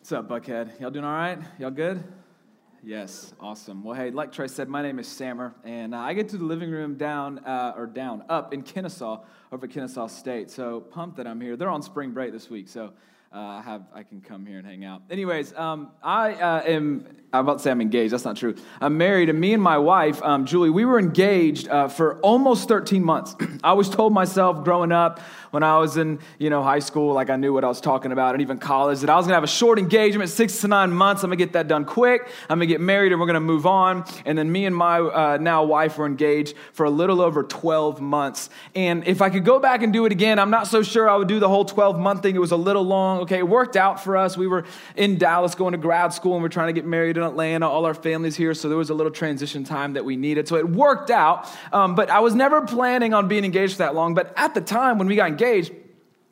What's up, Buckhead? Y'all doing all right? Y'all good? Yes, awesome. Well, hey, like Trey said, my name is Samer, and uh, I get to the living room down, uh, or down, up in Kennesaw, over Kennesaw State. So pumped that I'm here. They're on spring break this week, so uh, I have I can come here and hang out. Anyways, um, I uh, am I'm about to say I'm engaged. That's not true. I'm married, and me and my wife, um, Julie, we were engaged uh, for almost 13 months. I always told myself growing up, when I was in you know high school, like I knew what I was talking about, and even college, that I was gonna have a short engagement, six to nine months. I'm gonna get that done quick. I'm gonna get married, and we're gonna move on. And then me and my uh, now wife were engaged for a little over 12 months. And if I could go back and do it again, I'm not so sure I would do the whole 12 month thing. It was a little long. Okay, it worked out for us. We were in Dallas going to grad school, and we're trying to get married in Atlanta. All our families here, so there was a little transition time that we needed. So it worked out. Um, but I was never planning on being engaged for that long. But at the time when we got engaged,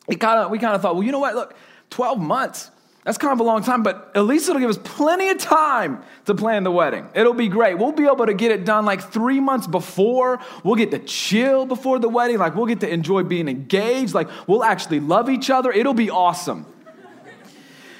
it kind of we kind of thought, well, you know what? Look, 12 months. That's kind of a long time, but at least it'll give us plenty of time to plan the wedding. It'll be great. We'll be able to get it done like three months before. We'll get to chill before the wedding. Like, we'll get to enjoy being engaged. Like, we'll actually love each other. It'll be awesome.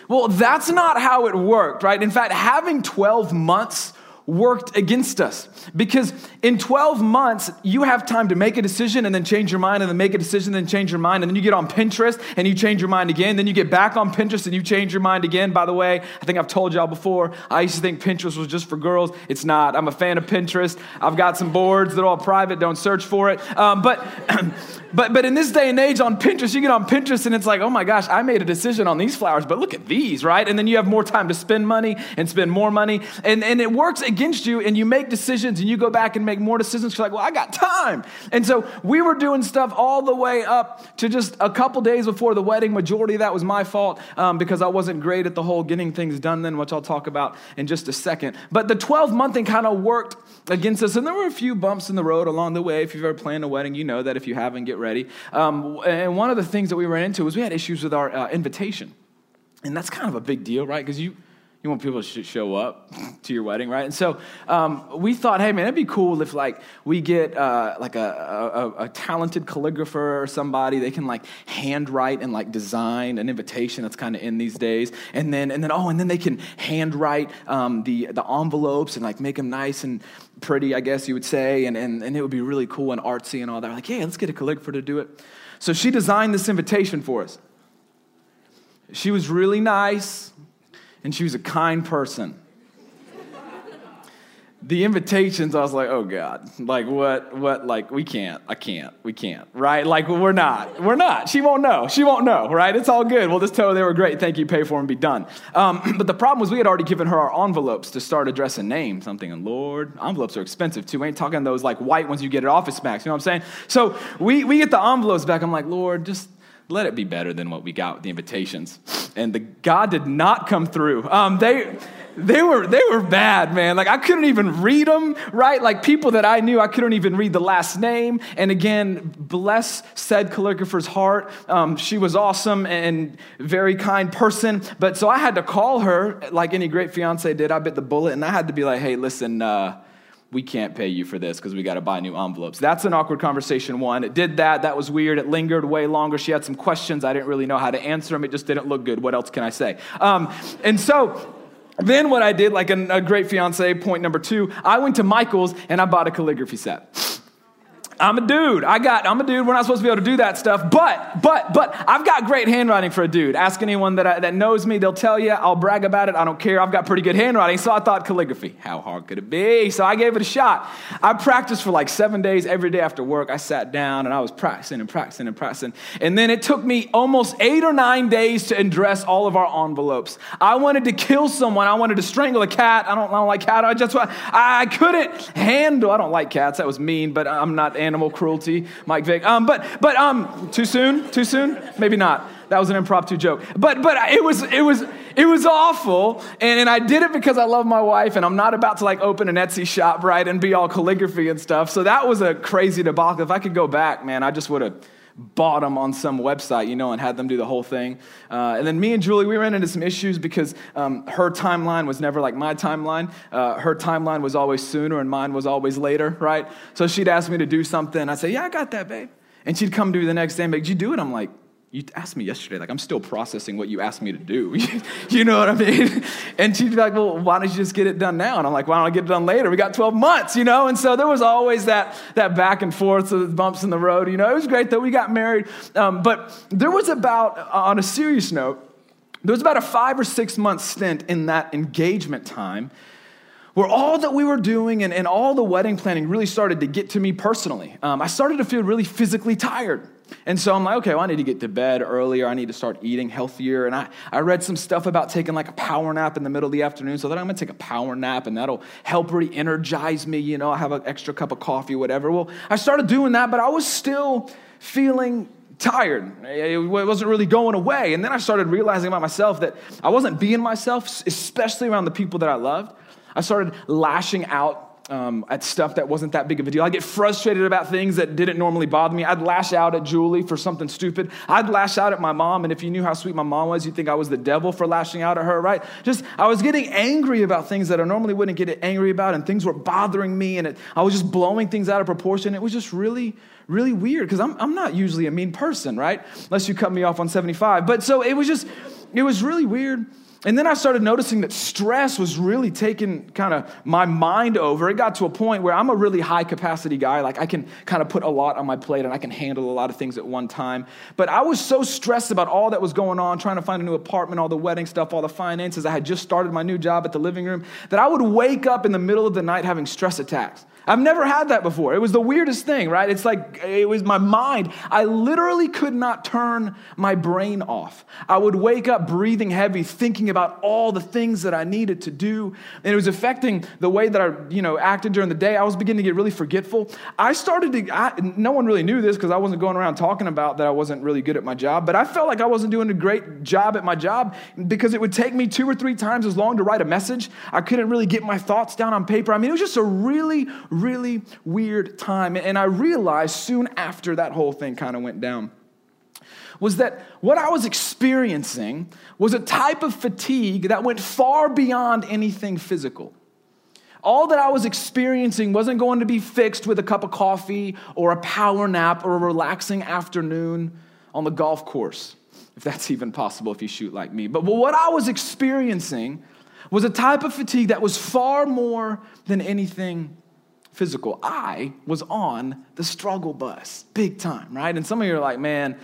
Well, that's not how it worked, right? In fact, having 12 months worked against us. Because in 12 months you have time to make a decision and then change your mind and then make a decision and then change your mind and then you get on pinterest and you change your mind again. Then you get back on pinterest and you change your mind again. By the way i think i've told y'all before i used to think pinterest was just for girls. It's not. I'm a fan of pinterest. I've got some boards that are all private. Don't search for it. Um, but but but in this day and age on pinterest you get on pinterest and it's like oh my gosh i made a decision on these flowers but look at these right? And then you have more time to spend money and spend more money. And, and it works against you and you make decisions and you go back and make more decisions. You're like, well, I got time. And so we were doing stuff all the way up to just a couple days before the wedding. Majority of that was my fault um, because I wasn't great at the whole getting things done then, which I'll talk about in just a second. But the 12 month thing kind of worked against us. And there were a few bumps in the road along the way. If you've ever planned a wedding, you know that. If you haven't, get ready. Um, and one of the things that we ran into was we had issues with our uh, invitation. And that's kind of a big deal, right? Because you, you want people to show up to your wedding, right? And so um, we thought, hey man, it'd be cool if like we get uh, like a, a, a, talented calligrapher or somebody they can like handwrite and like design an invitation that's kind of in these days, and then and then oh, and then they can handwrite um, the the envelopes and like make them nice and pretty, I guess you would say, and and, and it would be really cool and artsy and all that. We're like, yeah, let's get a calligrapher to do it. So she designed this invitation for us. She was really nice and she was a kind person. the invitations, I was like, oh God, like what, what, like we can't, I can't, we can't, right? Like we're not, we're not. She won't know, she won't know, right? It's all good. We'll just tell her they were great, thank you, pay for them, be done. Um, but the problem was we had already given her our envelopes to start addressing names. I'm thinking, Lord, envelopes are expensive too. We ain't talking those like white ones you get at Office Max, you know what I'm saying? So we, we get the envelopes back. I'm like, Lord, just let it be better than what we got with the invitations. And the God did not come through. Um, they, they were they were bad, man. Like I couldn't even read them, right? Like people that I knew, I couldn't even read the last name. And again, bless said calligrapher's heart. Um, she was awesome and very kind person. But so I had to call her, like any great fiance did. I bit the bullet, and I had to be like, "Hey, listen." Uh, we can't pay you for this because we got to buy new envelopes. That's an awkward conversation, one. It did that. That was weird. It lingered way longer. She had some questions. I didn't really know how to answer them. It just didn't look good. What else can I say? Um, and so, then what I did, like a, a great fiance, point number two, I went to Michael's and I bought a calligraphy set. I'm a dude. I got, I'm a dude. We're not supposed to be able to do that stuff. But, but, but, I've got great handwriting for a dude. Ask anyone that, I, that knows me, they'll tell you. I'll brag about it. I don't care. I've got pretty good handwriting. So I thought calligraphy. How hard could it be? So I gave it a shot. I practiced for like seven days every day after work. I sat down and I was practicing and practicing and practicing. And then it took me almost eight or nine days to address all of our envelopes. I wanted to kill someone. I wanted to strangle a cat. I don't, I don't like cat. I just, I couldn't handle, I don't like cats. That was mean, but I'm not animal cruelty, Mike Vick. Um, but but um, too soon? Too soon? Maybe not. That was an impromptu joke. But but it was it was it was awful, and, and I did it because I love my wife, and I'm not about to like open an Etsy shop, right, and be all calligraphy and stuff. So that was a crazy debacle. If I could go back, man, I just would have bought them on some website, you know, and had them do the whole thing. Uh, and then me and Julie, we ran into some issues because um, her timeline was never like my timeline. Uh, her timeline was always sooner, and mine was always later, right? So she'd ask me to do something. I'd say, Yeah, I got that, babe. And she'd come to me the next day and be like, Did you do it? I'm like, you asked me yesterday, like I'm still processing what you asked me to do. you know what I mean? And she'd be like, well, why don't you just get it done now? And I'm like, why don't I get it done later? We got 12 months, you know? And so there was always that, that back and forth, so bumps in the road. You know, it was great that we got married. Um, but there was about, on a serious note, there was about a five or six month stint in that engagement time where all that we were doing and, and all the wedding planning really started to get to me personally. Um, I started to feel really physically tired. And so I'm like, okay, well, I need to get to bed earlier. I need to start eating healthier. And I, I read some stuff about taking like a power nap in the middle of the afternoon. So then I'm gonna take a power nap and that'll help re energize me. You know, I have an extra cup of coffee, whatever. Well, I started doing that, but I was still feeling tired. It wasn't really going away. And then I started realizing about myself that I wasn't being myself, especially around the people that I loved. I started lashing out um, at stuff that wasn't that big of a deal. I'd get frustrated about things that didn't normally bother me. I'd lash out at Julie for something stupid. I'd lash out at my mom, and if you knew how sweet my mom was, you'd think I was the devil for lashing out at her, right? Just, I was getting angry about things that I normally wouldn't get angry about, and things were bothering me, and it, I was just blowing things out of proportion. It was just really, really weird because I'm, I'm not usually a mean person, right? Unless you cut me off on 75. But so it was just, it was really weird. And then I started noticing that stress was really taking kind of my mind over. It got to a point where I'm a really high capacity guy. Like I can kind of put a lot on my plate and I can handle a lot of things at one time. But I was so stressed about all that was going on, trying to find a new apartment, all the wedding stuff, all the finances. I had just started my new job at the living room that I would wake up in the middle of the night having stress attacks. I've never had that before. It was the weirdest thing, right? It's like it was my mind. I literally could not turn my brain off. I would wake up breathing heavy, thinking about all the things that I needed to do, and it was affecting the way that I, you know, acted during the day. I was beginning to get really forgetful. I started to. I, no one really knew this because I wasn't going around talking about that I wasn't really good at my job. But I felt like I wasn't doing a great job at my job because it would take me two or three times as long to write a message. I couldn't really get my thoughts down on paper. I mean, it was just a really really weird time. And I realized soon after that whole thing kind of went down was that what I was experiencing was a type of fatigue that went far beyond anything physical. All that I was experiencing wasn't going to be fixed with a cup of coffee or a power nap or a relaxing afternoon on the golf course, if that's even possible if you shoot like me. But what I was experiencing was a type of fatigue that was far more than anything physical. I was on the struggle bus, big time, right? And some of you are like, man,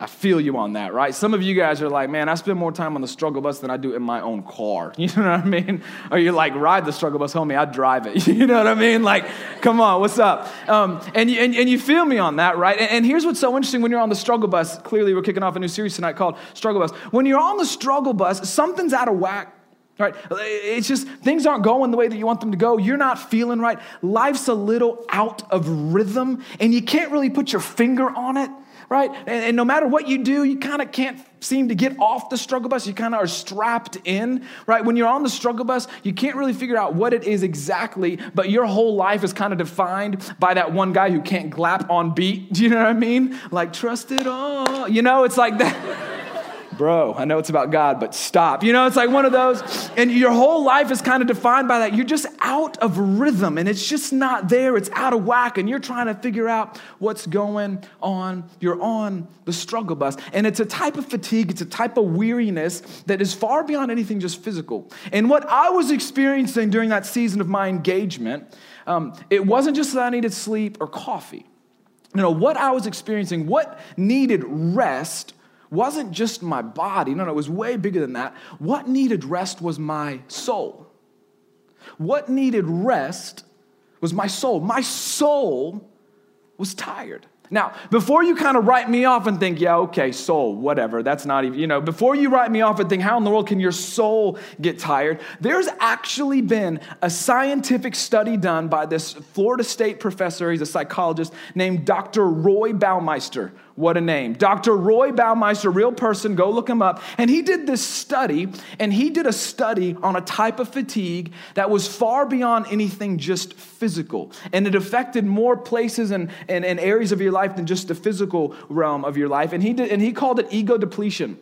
I feel you on that, right? Some of you guys are like, man, I spend more time on the struggle bus than I do in my own car. You know what I mean? Or you're like, ride the struggle bus, homie, I drive it. You know what I mean? Like, come on, what's up? Um, and, you, and, and, you feel me on that, right? And, and here's what's so interesting when you're on the struggle bus. Clearly, we're kicking off a new series tonight called Struggle Bus. When you're on the struggle bus, something's out of whack Right? It's just things aren't going the way that you want them to go. You're not feeling right. Life's a little out of rhythm, and you can't really put your finger on it, right? And, and no matter what you do, you kind of can't seem to get off the struggle bus. You kind of are strapped in, right? When you're on the struggle bus, you can't really figure out what it is exactly, but your whole life is kind of defined by that one guy who can't clap on beat. Do you know what I mean? Like, trust it all. You know, it's like that bro, I know it's about God, but stop. You know, it's like one of those, and your whole life is kind of defined by that. You're just out of rhythm, and it's just not there. It's out of whack, and you're trying to figure out what's going on. You're on the struggle bus, and it's a type of fatigue, it's a type of weariness that is far beyond anything just physical. And what I was experiencing during that season of my engagement, um, it wasn't just that I needed sleep or coffee. You know, what I was experiencing, what needed rest wasn't just my body. No, no, it was way bigger than that. What needed rest was my soul. What needed rest was my soul. My soul was tired. Now, before you kind of write me off and think, yeah, okay, soul, whatever, that's not even, you know, before you write me off and think, how in the world can your soul get tired? There's actually been a scientific study done by this Florida State professor, he's a psychologist, named Dr. Roy Baumeister. What a name. Dr. Roy Baumeister, real person, go look him up. And he did this study, and he did a study on a type of fatigue that was far beyond anything just physical. And it affected more places and, and, and areas of your life than just the physical realm of your life. And he, did, and he called it ego depletion.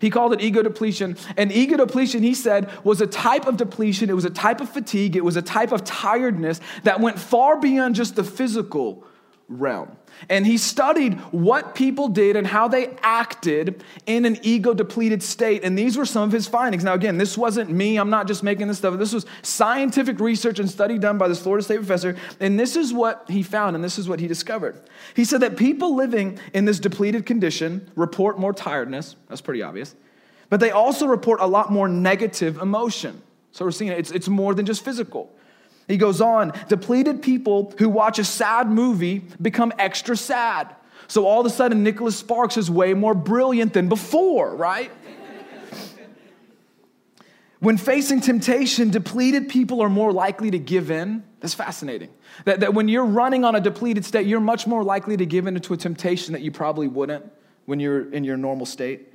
He called it ego depletion. And ego depletion, he said, was a type of depletion. It was a type of fatigue. It was a type of tiredness that went far beyond just the physical realm. And he studied what people did and how they acted in an ego depleted state. And these were some of his findings. Now, again, this wasn't me. I'm not just making this stuff. This was scientific research and study done by this Florida State professor. And this is what he found, and this is what he discovered. He said that people living in this depleted condition report more tiredness. That's pretty obvious. But they also report a lot more negative emotion. So we're seeing it. It's, it's more than just physical. He goes on, depleted people who watch a sad movie become extra sad. So all of a sudden, Nicholas Sparks is way more brilliant than before, right? when facing temptation, depleted people are more likely to give in. That's fascinating. That, that when you're running on a depleted state, you're much more likely to give in to a temptation that you probably wouldn't when you're in your normal state.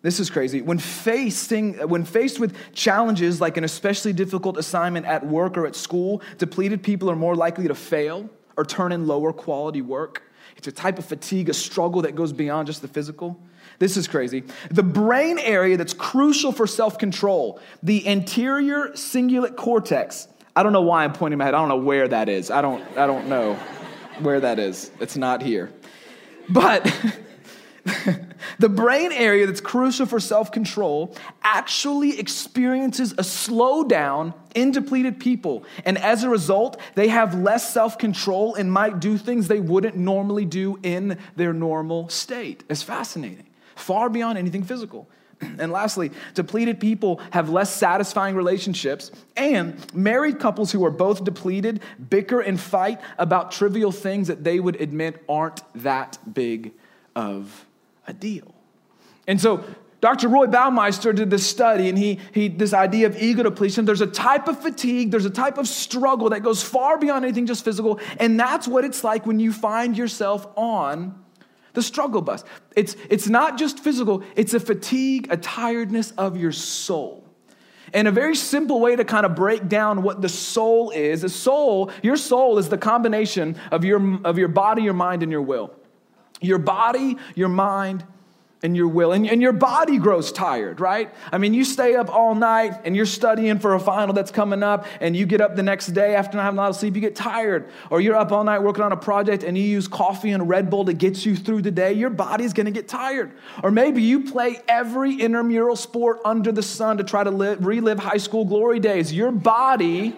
This is crazy. When facing, when faced with challenges like an especially difficult assignment at work or at school, depleted people are more likely to fail or turn in lower quality work. It's a type of fatigue, a struggle that goes beyond just the physical. This is crazy. The brain area that's crucial for self control, the anterior cingulate cortex. I don't know why I'm pointing my head. I don't know where that is. I don't, I don't know where that is. It's not here. But the brain area that's crucial for self control actually experiences a slowdown in depleted people. And as a result, they have less self control and might do things they wouldn't normally do in their normal state. It's fascinating, far beyond anything physical. And lastly, depleted people have less satisfying relationships, and married couples who are both depleted bicker and fight about trivial things that they would admit aren't that big of a deal. And so Dr. Roy Baumeister did this study, and he, he this idea of ego depletion. There's a type of fatigue, there's a type of struggle that goes far beyond anything just physical, and that's what it's like when you find yourself on the struggle bus. It's, it's not just physical, it's a fatigue, a tiredness of your soul. And a very simple way to kind of break down what the soul is, a soul, your soul is the combination of your, of your body, your mind, and your will your body, your mind, and your will. And, and your body grows tired, right? I mean, you stay up all night and you're studying for a final that's coming up, and you get up the next day after not having a lot of sleep, you get tired. Or you're up all night working on a project and you use coffee and Red Bull to get you through the day, your body's gonna get tired. Or maybe you play every intramural sport under the sun to try to live, relive high school glory days. Your body,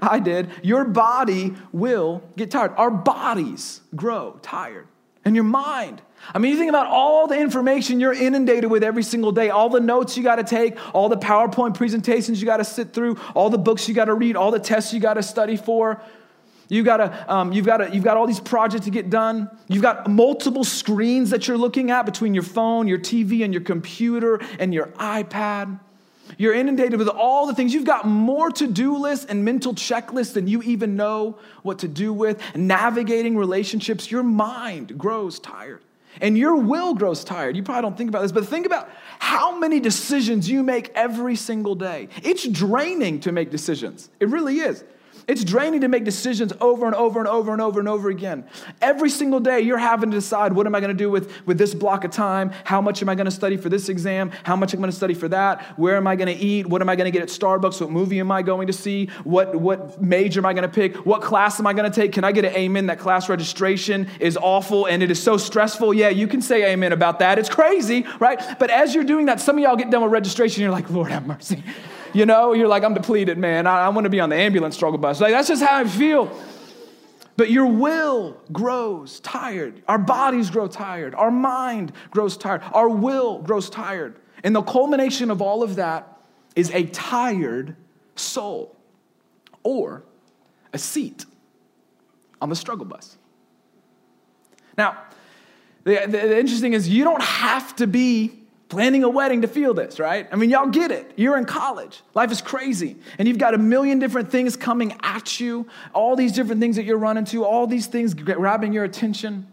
I did, your body will get tired. Our bodies grow tired and your mind. I mean, you think about all the information you're inundated with every single day, all the notes you got to take, all the PowerPoint presentations you got to sit through, all the books you got to read, all the tests you got to study for. You gotta, um, you've, got to, you've got all these projects to get done. You've got multiple screens that you're looking at between your phone, your TV, and your computer, and your iPad. You're inundated with all the things. You've got more to do lists and mental checklists than you even know what to do with. Navigating relationships, your mind grows tired. And your will grows tired. You probably don't think about this, but think about how many decisions you make every single day. It's draining to make decisions. It really is. It's draining to make decisions over and over and over and over and over again. Every single day, you're having to decide what am I going to do with, with this block of time? How much am I going to study for this exam? How much am I going to study for that? Where am I going to eat? What am I going to get at Starbucks? What movie am I going to see? What, what major am I going to pick? What class am I going to take? Can I get an amen that class registration is awful and it is so stressful? Yeah, you can say amen about that. It's crazy, right? But as you're doing that, some of y'all get done with registration, you're like, Lord have mercy. You know, you're like, I'm depleted, man. I, I want to be on the ambulance struggle bus. Like, that's just how I feel. But your will grows tired. Our bodies grow tired. Our mind grows tired. Our will grows tired. And the culmination of all of that is a tired soul or a seat on the struggle bus. Now, the, the, the interesting is you don't have to be planning a wedding to feel this, right? I mean, y'all get it. You're in college. Life is crazy. And you've got a million different things coming at you, all these different things that you're running to, all these things grabbing your attention.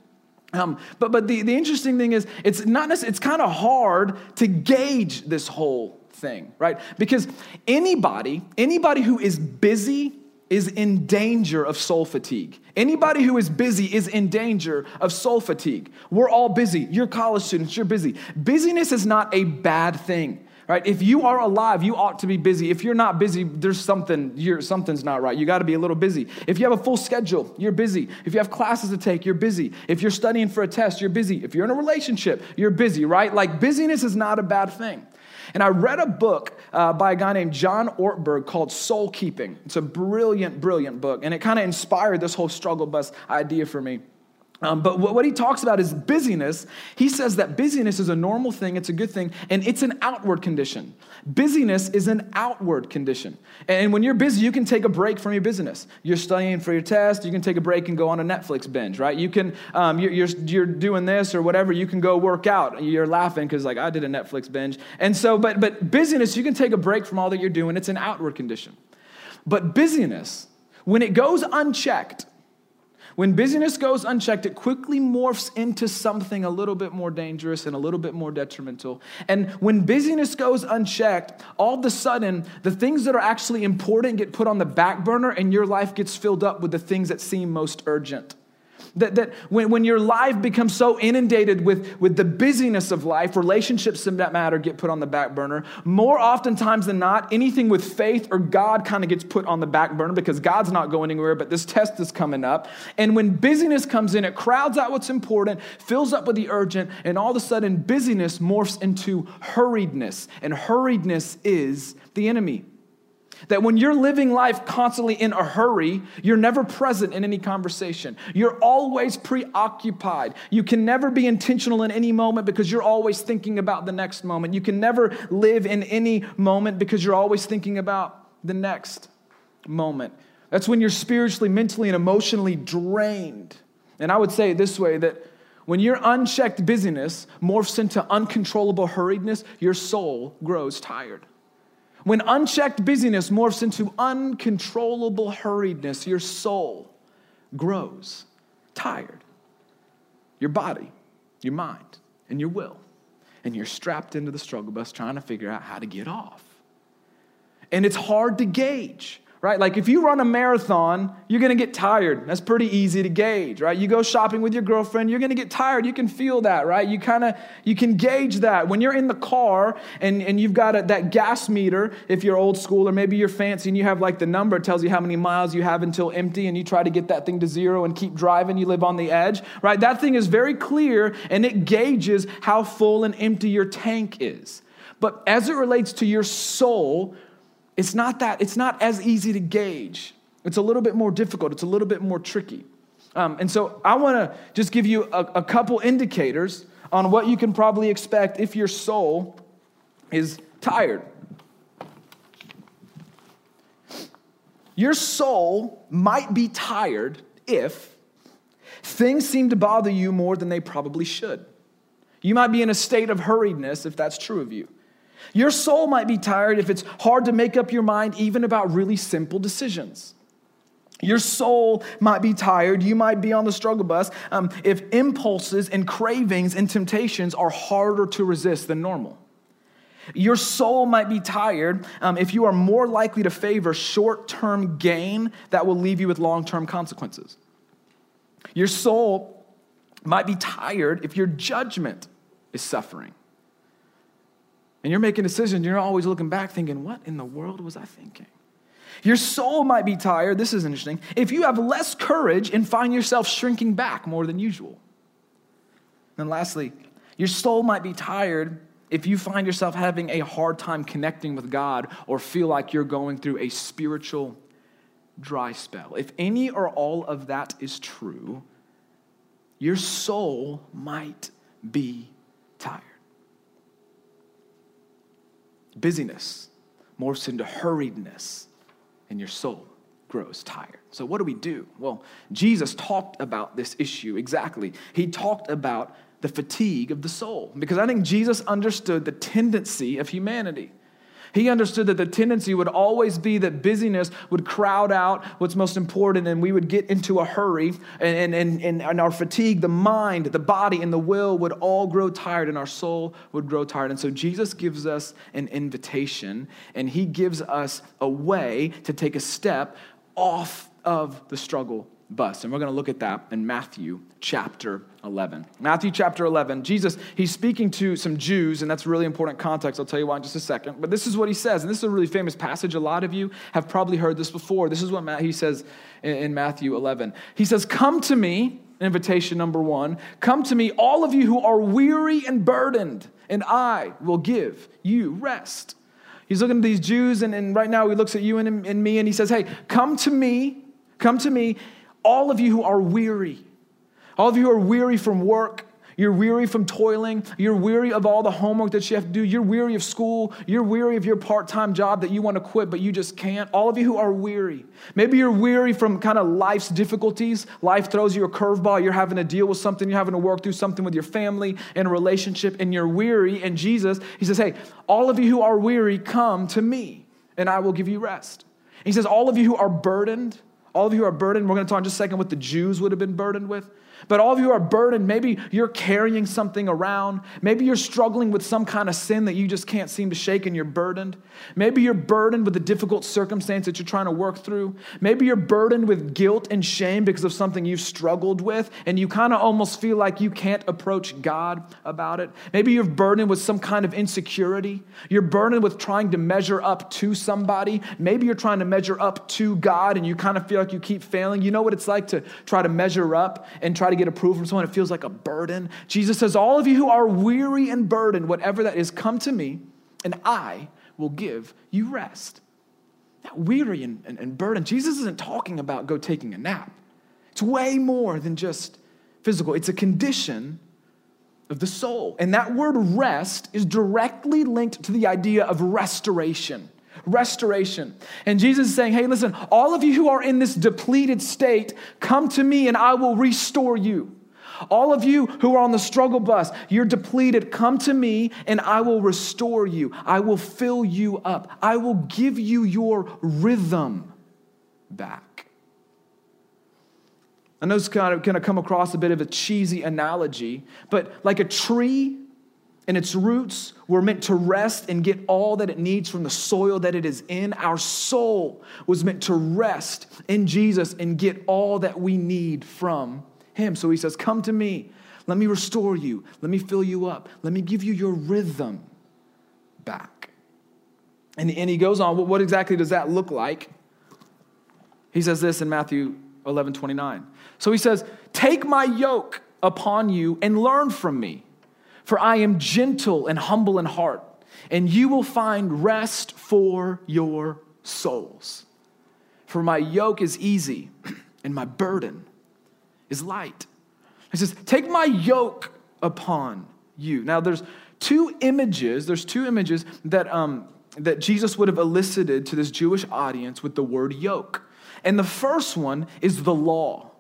Um, but but the, the interesting thing is, it's not it's kind of hard to gauge this whole thing, right? Because anybody, anybody who is busy is in danger of soul fatigue. Anybody who is busy is in danger of soul fatigue. We're all busy. You're college students, you're busy. Busyness is not a bad thing. right? If you are alive, you ought to be busy. If you're not busy, there's something, you're, something's not right. You got to be a little busy. If you have a full schedule, you're busy. If you have classes to take, you're busy. If you're studying for a test, you're busy. If you're in a relationship, you're busy, right? Like busyness is not a bad thing. And I read a book uh, by a guy named John Ortberg called Soul Keeping. It's a brilliant, brilliant book. And it kind of inspired this whole struggle bus idea for me. Um, but what he talks about is busyness. He says that busyness is a normal thing, it's a good thing, and it's an outward condition. Busyness is an outward condition. And when you're busy, you can take a break from your business. You're studying for your test, you can take a break and go on a Netflix binge, right? You can, um, you're, you're, you're, doing this or whatever, you can go work out. You're laughing because, like, I did a Netflix binge. And so, but, but busyness, you can take a break from all that you're doing, it's an outward condition. But busyness, when it goes unchecked, when busyness goes unchecked, it quickly morphs into something a little bit more dangerous and a little bit more detrimental. And when busyness goes unchecked, all of a sudden, the things that are actually important get put on the back burner and your life gets filled up with the things that seem most urgent. That, that when, when your life becomes so inundated with, with the busyness of life, relationships that matter get put on the back burner. More oftentimes than not, anything with faith or God kind of gets put on the back burner because God's not going anywhere, but this test is coming up. And when busyness comes in, it crowds out what's important, fills up with the urgent, and all of a sudden, busyness morphs into hurriedness. And hurriedness is the enemy. That when you're living life constantly in a hurry, you're never present in any conversation. You're always preoccupied. You can never be intentional in any moment because you're always thinking about the next moment. You can never live in any moment because you're always thinking about the next moment. That's when you're spiritually, mentally, and emotionally drained. And I would say it this way that when your unchecked busyness morphs into uncontrollable hurriedness, your soul grows tired. When unchecked busyness morphs into uncontrollable hurriedness, your soul grows tired. Your body, your mind, and your will. And you're strapped into the struggle bus trying to figure out how to get off. And it's hard to gauge right? Like if you run a marathon, you're gonna get tired. That's pretty easy to gauge, right? You go shopping with your girlfriend, you're gonna get tired. You can feel that, right? You kind of you can gauge that. When you're in the car and, and you've got a, that gas meter, if you're old school or maybe you're fancy and you have like the number, tells you how many miles you have until empty, and you try to get that thing to zero and keep driving, you live on the edge, right? That thing is very clear and it gauges how full and empty your tank is. But as it relates to your soul, it's not that, it's not as easy to gauge. It's a little bit more difficult, it's a little bit more tricky. Um, and so I want to just give you a, a couple indicators on what you can probably expect if your soul is tired. Your soul might be tired if things seem to bother you more than they probably should. You might be in a state of hurriedness if that's true of you. Your soul might be tired if it's hard to make up your mind even about really simple decisions. Your soul might be tired. You might be on the struggle bus um, if impulses and cravings and temptations are harder to resist than normal. Your soul might be tired um, if you are more likely to favor short term gain that will leave you with long term consequences. Your soul might be tired if your judgment is suffering. And you're making decisions, you're always looking back thinking, what in the world was I thinking? Your soul might be tired. This is interesting. If you have less courage and find yourself shrinking back more than usual. And lastly, your soul might be tired if you find yourself having a hard time connecting with God or feel like you're going through a spiritual dry spell. If any or all of that is true, your soul might be tired. Busyness morphs into hurriedness, and your soul grows tired. So, what do we do? Well, Jesus talked about this issue exactly. He talked about the fatigue of the soul because I think Jesus understood the tendency of humanity. He understood that the tendency would always be that busyness would crowd out what's most important, and we would get into a hurry, and, and, and, and our fatigue, the mind, the body, and the will would all grow tired, and our soul would grow tired. And so Jesus gives us an invitation, and he gives us a way to take a step off of the struggle bus. And we're going to look at that in Matthew chapter 11. Matthew chapter 11, Jesus, he's speaking to some Jews, and that's really important context. I'll tell you why in just a second. But this is what he says, and this is a really famous passage. A lot of you have probably heard this before. This is what he says in Matthew 11. He says, Come to me, invitation number one, come to me, all of you who are weary and burdened, and I will give you rest. He's looking at these Jews, and, and right now he looks at you and, and me, and he says, Hey, come to me, come to me, all of you who are weary, all of you who are weary from work, you're weary from toiling. You're weary of all the homework that you have to do. You're weary of school. You're weary of your part time job that you want to quit, but you just can't. All of you who are weary. Maybe you're weary from kind of life's difficulties. Life throws you a curveball. You're having to deal with something. You're having to work through something with your family and a relationship, and you're weary. And Jesus, He says, Hey, all of you who are weary, come to me, and I will give you rest. He says, All of you who are burdened, all of you are burdened, we're going to talk in just a second what the Jews would have been burdened with. But all of you are burdened. Maybe you're carrying something around. Maybe you're struggling with some kind of sin that you just can't seem to shake and you're burdened. Maybe you're burdened with a difficult circumstance that you're trying to work through. Maybe you're burdened with guilt and shame because of something you've struggled with and you kind of almost feel like you can't approach God about it. Maybe you're burdened with some kind of insecurity. You're burdened with trying to measure up to somebody. Maybe you're trying to measure up to God and you kind of feel like you keep failing. You know what it's like to try to measure up and try to get approval from someone, it feels like a burden. Jesus says, All of you who are weary and burdened, whatever that is, come to me, and I will give you rest. That weary and, and, and burdened, Jesus isn't talking about go taking a nap. It's way more than just physical, it's a condition of the soul. And that word rest is directly linked to the idea of restoration restoration. And Jesus is saying, hey, listen, all of you who are in this depleted state, come to me and I will restore you. All of you who are on the struggle bus, you're depleted, come to me and I will restore you. I will fill you up. I will give you your rhythm back. I know it's kind of going to come across a bit of a cheesy analogy, but like a tree and its roots were meant to rest and get all that it needs from the soil that it is in. Our soul was meant to rest in Jesus and get all that we need from Him. So He says, Come to me. Let me restore you. Let me fill you up. Let me give you your rhythm back. And, and He goes on, what exactly does that look like? He says this in Matthew 11 29. So He says, Take my yoke upon you and learn from me for I am gentle and humble in heart, and you will find rest for your souls. For my yoke is easy and my burden is light. He says, Take my yoke upon you. Now, there's two images, there's two images that, um, that Jesus would have elicited to this Jewish audience with the word yoke. And the first one is the law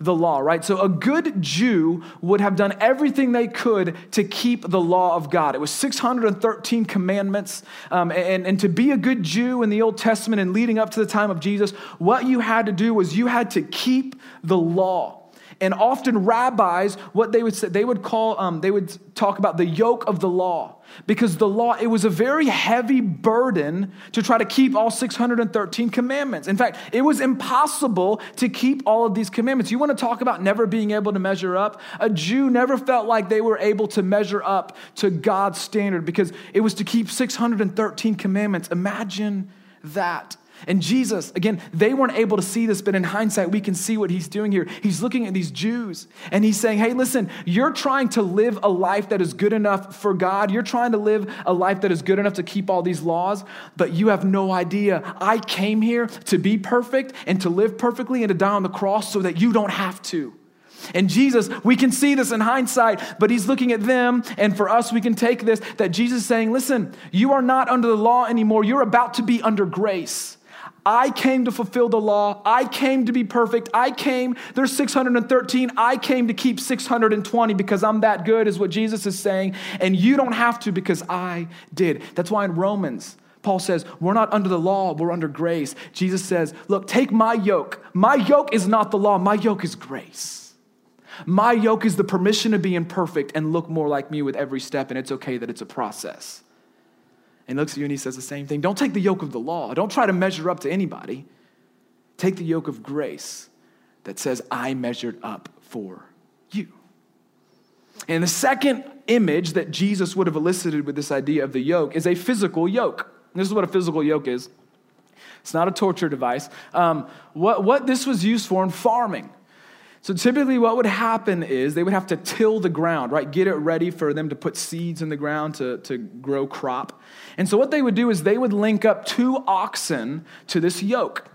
the law, right? So a good Jew would have done everything they could to keep the law of God. It was 613 commandments. Um, and, and to be a good Jew in the Old Testament and leading up to the time of Jesus, what you had to do was you had to keep the law. And often rabbis, what they would say, they would call, um, they would talk about the yoke of the law. Because the law, it was a very heavy burden to try to keep all 613 commandments. In fact, it was impossible to keep all of these commandments. You want to talk about never being able to measure up? A Jew never felt like they were able to measure up to God's standard because it was to keep 613 commandments. Imagine that. And Jesus, again, they weren't able to see this, but in hindsight, we can see what he's doing here. He's looking at these Jews and he's saying, Hey, listen, you're trying to live a life that is good enough for God. You're trying to live a life that is good enough to keep all these laws, but you have no idea. I came here to be perfect and to live perfectly and to die on the cross so that you don't have to. And Jesus, we can see this in hindsight, but he's looking at them, and for us, we can take this that Jesus is saying, Listen, you are not under the law anymore. You're about to be under grace. I came to fulfill the law. I came to be perfect. I came, there's 613. I came to keep 620 because I'm that good, is what Jesus is saying. And you don't have to because I did. That's why in Romans, Paul says, We're not under the law, we're under grace. Jesus says, Look, take my yoke. My yoke is not the law, my yoke is grace. My yoke is the permission to be imperfect and look more like me with every step, and it's okay that it's a process and looks at you and he says the same thing. Don't take the yoke of the law. Don't try to measure up to anybody. Take the yoke of grace that says, I measured up for you. And the second image that Jesus would have elicited with this idea of the yoke is a physical yoke. This is what a physical yoke is. It's not a torture device. Um, what, what this was used for in farming. So typically, what would happen is they would have to till the ground, right? Get it ready for them to put seeds in the ground to, to grow crop. And so, what they would do is they would link up two oxen to this yoke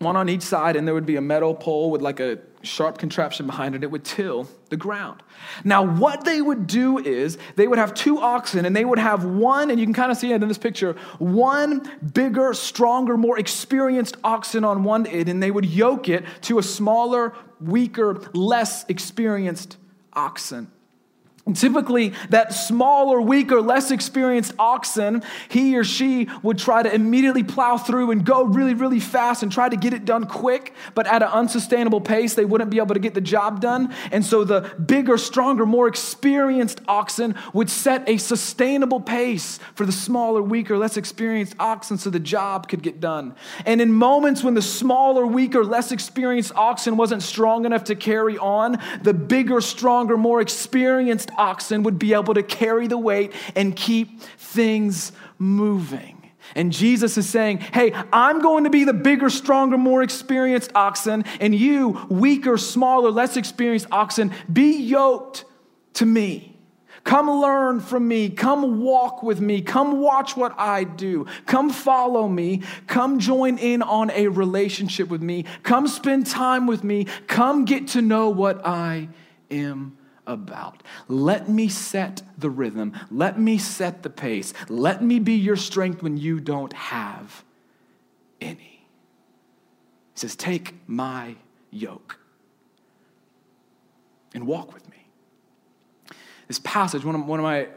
one on each side, and there would be a metal pole with like a sharp contraption behind it. It would till the ground. Now, what they would do is they would have two oxen, and they would have one, and you can kind of see it in this picture, one bigger, stronger, more experienced oxen on one end, and they would yoke it to a smaller, weaker, less experienced oxen. Typically, that smaller, weaker, less experienced oxen, he or she would try to immediately plow through and go really, really fast and try to get it done quick, but at an unsustainable pace, they wouldn't be able to get the job done. And so the bigger, stronger, more experienced oxen would set a sustainable pace for the smaller, weaker, less experienced oxen so the job could get done. And in moments when the smaller, weaker, less experienced oxen wasn't strong enough to carry on, the bigger, stronger, more experienced oxen would be able to carry the weight and keep things moving. And Jesus is saying, Hey, I'm going to be the bigger, stronger, more experienced oxen, and you, weaker, smaller, less experienced oxen, be yoked to me. Come learn from me. Come walk with me. Come watch what I do. Come follow me. Come join in on a relationship with me. Come spend time with me. Come get to know what I am about. Let me set the rhythm. Let me set the pace. Let me be your strength when you don't have any. He says, Take my yoke and walk with me. This passage, one of, one of my,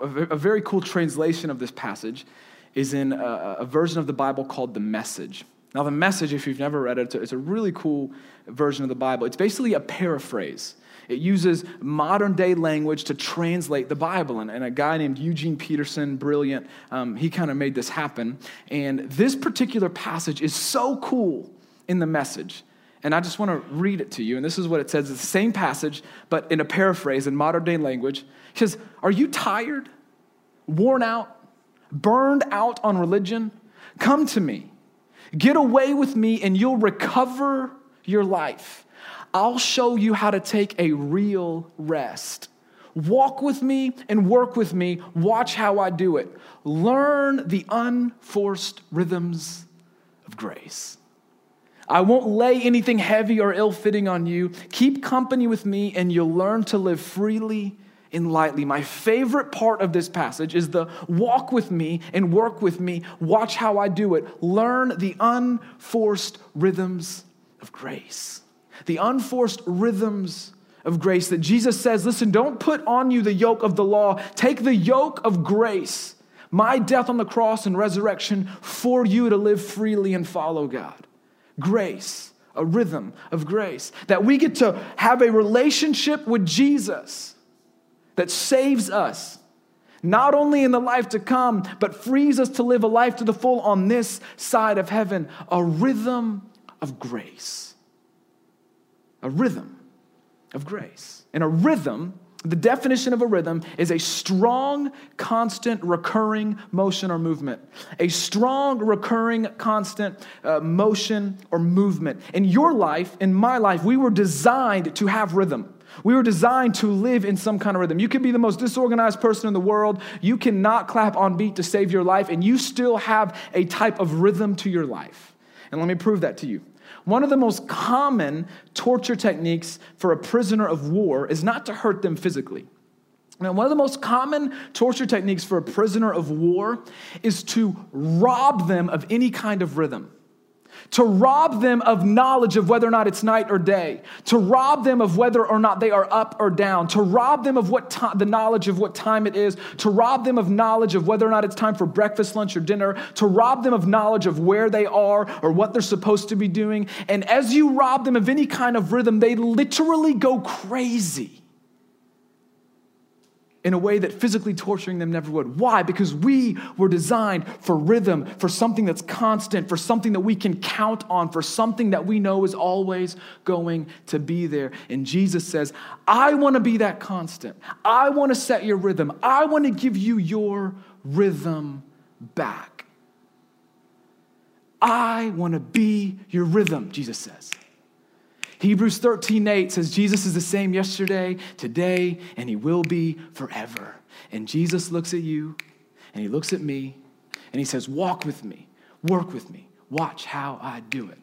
a very cool translation of this passage is in a, a version of the Bible called the Message. Now, the message, if you've never read it, it's a, it's a, really cool version of the Bible. It's basically a paraphrase it uses modern day language to translate the Bible. And, and a guy named Eugene Peterson, brilliant, um, he kind of made this happen. And this particular passage is so cool in the message. And I just want to read it to you. And this is what it says it's the same passage, but in a paraphrase in modern day language. He says, Are you tired, worn out, burned out on religion? Come to me. Get away with me, and you'll recover your life. I'll show you how to take a real rest. Walk with me and work with me. Watch how I do it. Learn the unforced rhythms of grace. I won't lay anything heavy or ill fitting on you. Keep company with me, and you'll learn to live freely and lightly. My favorite part of this passage is the walk with me and work with me. Watch how I do it. Learn the unforced rhythms of grace the unforced rhythms of grace that Jesus says, listen, don't put on you the yoke of the law. Take the yoke of grace, my death on the cross and resurrection for you to live freely and follow God. Grace, a rhythm of grace. That we get to have a relationship with Jesus that saves us, not only in the life to come, but frees us to live a life to the full on this side of heaven. A rhythm of grace a rhythm of grace. And a rhythm, the definition of a rhythm is a strong, constant, recurring motion or movement. A strong, recurring, constant uh, motion or movement. In your life, in my life, we were designed to have rhythm. We were designed to live in some kind of rhythm. You could be the most disorganized person in the world. You cannot clap on beat to save your life, and you still have a type of rhythm to your life. And let me prove that to you. One of the most common torture techniques for a prisoner of war is not to hurt them physically. Now, one of the most common torture techniques for a prisoner of war is to rob them of any kind of rhythm to rob them of knowledge of whether or not it's night or day, to rob them of whether or not they are up or down, to rob them of what the knowledge of what time it is, to rob them of knowledge of whether or not it's time for breakfast, lunch, or dinner, to rob them of knowledge of where they are or what they're supposed to be doing. And as you rob them of any kind of rhythm, they literally go crazy. In a way that physically torturing them never would. Why? Because we were designed for rhythm, for something that's constant, for something that we can count on, for something that we know is always going to be there. And Jesus says, I want to be that constant. I want to set your rhythm. I want to give you your rhythm back. I want to be your rhythm, Jesus says. Hebrews 13, 8 says, Jesus is the same yesterday, today, and he will be forever. And Jesus looks at you, and he looks at me, and he says, Walk with me, work with me, watch how I do it.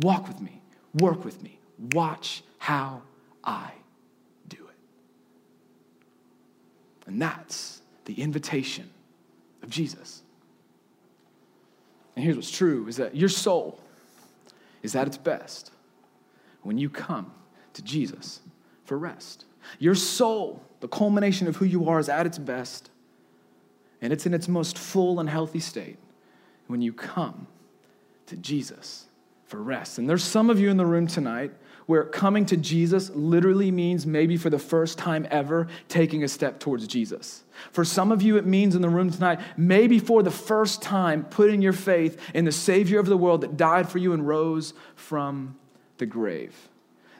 Walk with me, work with me, watch how I do it. And that's the invitation of Jesus. And here's what's true is that your soul is at its best when you come to Jesus for rest. Your soul, the culmination of who you are, is at its best, and it's in its most full and healthy state when you come to Jesus for rest. And there's some of you in the room tonight where coming to Jesus literally means maybe for the first time ever taking a step towards Jesus. For some of you, it means in the room tonight, maybe for the first time putting your faith in the Savior of the world that died for you and rose from the grave.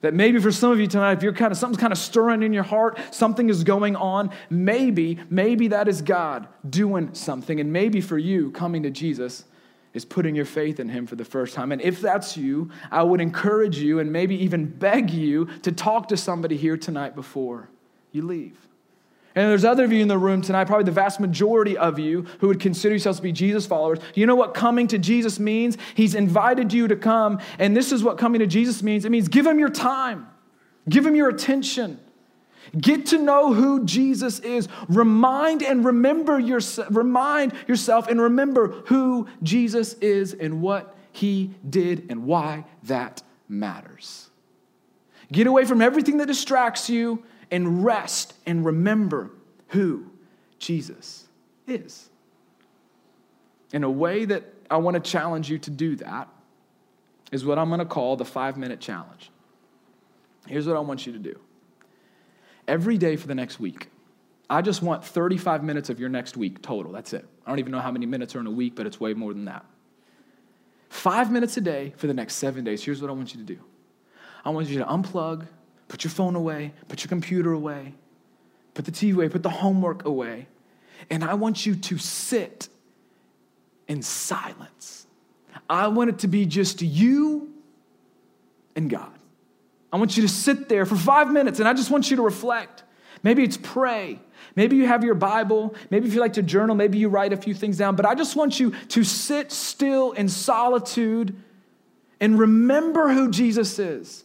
That maybe for some of you tonight, if you're kind of something's kind of stirring in your heart, something is going on, maybe, maybe that is God doing something. And maybe for you, coming to Jesus is putting your faith in Him for the first time. And if that's you, I would encourage you and maybe even beg you to talk to somebody here tonight before you leave. And there's other of you in the room tonight, probably the vast majority of you who would consider yourselves to be Jesus followers. You know what coming to Jesus means? He's invited you to come, and this is what coming to Jesus means it means give him your time, give him your attention. Get to know who Jesus is. Remind and remember yourself, remind yourself and remember who Jesus is and what he did and why that matters. Get away from everything that distracts you and rest and remember who Jesus is. In a way that I want to challenge you to do that is what I'm going to call the five minute challenge. Here's what I want you to do every day for the next week. I just want 35 minutes of your next week total. That's it. I don't even know how many minutes are in a week, but it's way more than that. Five minutes a day for the next seven days. Here's what I want you to do I want you to unplug Put your phone away, put your computer away, put the TV away, put the homework away. And I want you to sit in silence. I want it to be just you and God. I want you to sit there for five minutes and I just want you to reflect. Maybe it's pray. Maybe you have your Bible. Maybe if you like to journal, maybe you write a few things down. But I just want you to sit still in solitude and remember who Jesus is.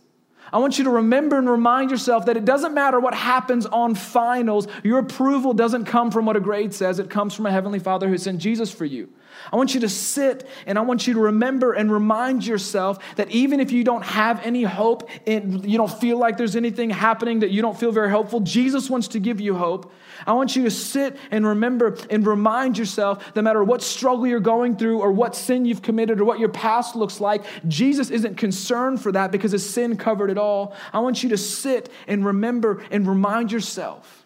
I want you to remember and remind yourself that it doesn't matter what happens on finals. Your approval doesn't come from what a grade says, it comes from a Heavenly Father who sent Jesus for you. I want you to sit and I want you to remember and remind yourself that even if you don't have any hope, and you don't feel like there's anything happening that you don't feel very hopeful, Jesus wants to give you hope. I want you to sit and remember and remind yourself that no matter what struggle you're going through or what sin you've committed or what your past looks like, Jesus isn't concerned for that because his sin covered it all. I want you to sit and remember and remind yourself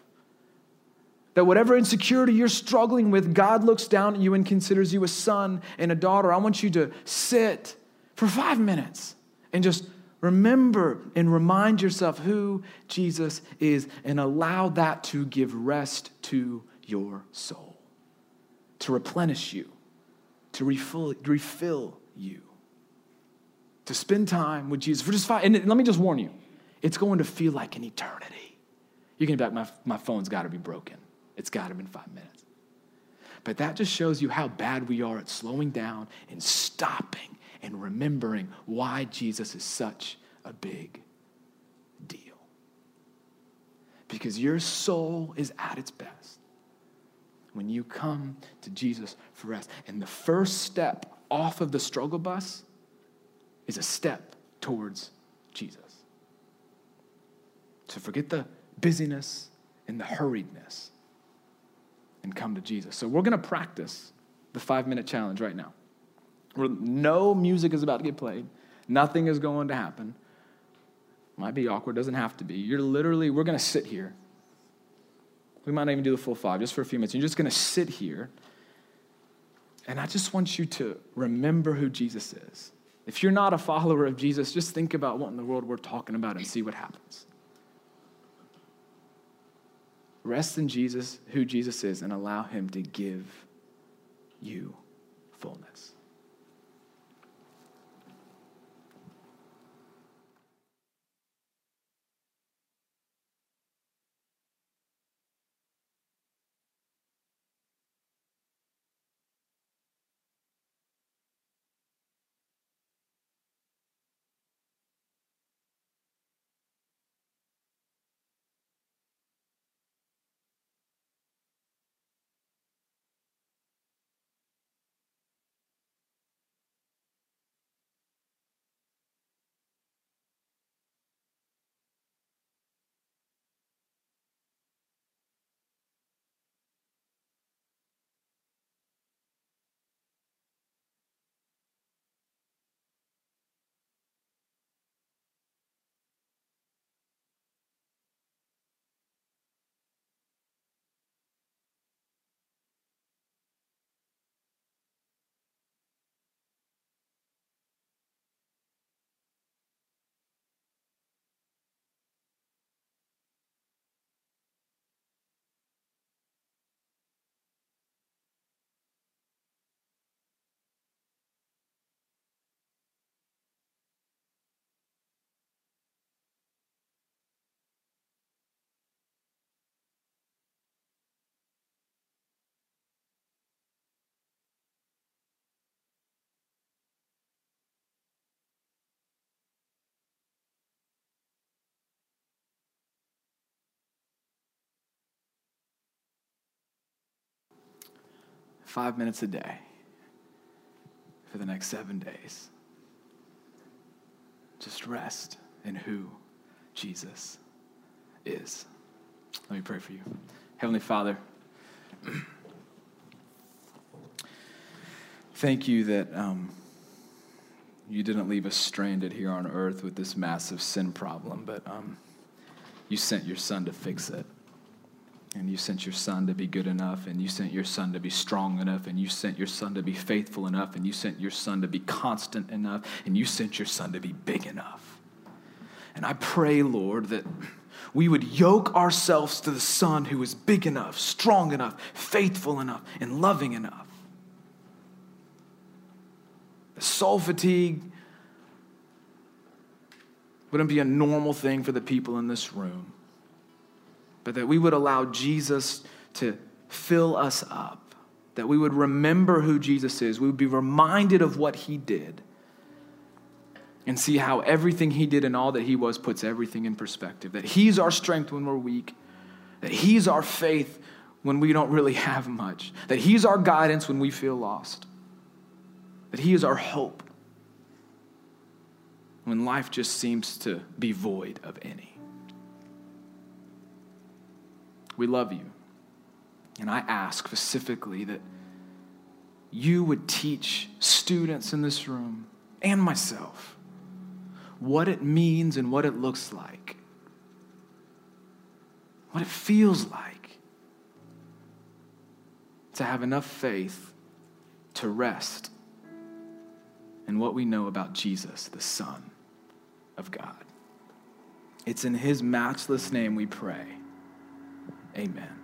that whatever insecurity you're struggling with, God looks down at you and considers you a son and a daughter. I want you to sit for five minutes and just remember and remind yourself who Jesus is and allow that to give rest to your soul, to replenish you, to refill, refill you, to spend time with Jesus for just five. And let me just warn you, it's going to feel like an eternity. You can be like, my, my phone's got to be broken. It's got to be five minutes. But that just shows you how bad we are at slowing down and stopping and remembering why Jesus is such a big deal. Because your soul is at its best when you come to Jesus for rest. And the first step off of the struggle bus is a step towards Jesus. So forget the busyness and the hurriedness and come to Jesus. So we're going to practice the five minute challenge right now. Where no music is about to get played, nothing is going to happen. Might be awkward, doesn't have to be. You're literally, we're going to sit here We might not even do the full five, just for a few minutes. You're just going to sit here. And I just want you to remember who Jesus is. If you're not a follower of Jesus, just think about what in the world we're talking about and see what happens. Rest in Jesus, who Jesus is, and allow Him to give you fullness. Five minutes a day for the next seven days. Just rest in who Jesus is. Let me pray for you. Heavenly Father, thank you that um, you didn't leave us stranded here on earth with this massive sin problem, but um, you sent your son to fix it. And you sent your son to be good enough, and you sent your son to be strong enough, and you sent your son to be faithful enough, and you sent your son to be constant enough, and you sent your son to be big enough. And I pray, Lord, that we would yoke ourselves to the son who is big enough, strong enough, faithful enough, and loving enough. The soul fatigue wouldn't be a normal thing for the people in this room but that we would allow Jesus to fill us up, that we would remember who Jesus is, we would be reminded of what he did, and see how everything he did and all that he was puts everything in perspective. That he's our strength when we're weak, that he's our faith when we don't really have much, that he's our guidance when we feel lost, that he is our hope when life just seems to be void of any. We love you. And I ask specifically that you would teach students in this room and myself what it means and what it looks like, what it feels like to have enough faith to rest in what we know about Jesus, the Son of God. It's in His matchless name we pray. Amen.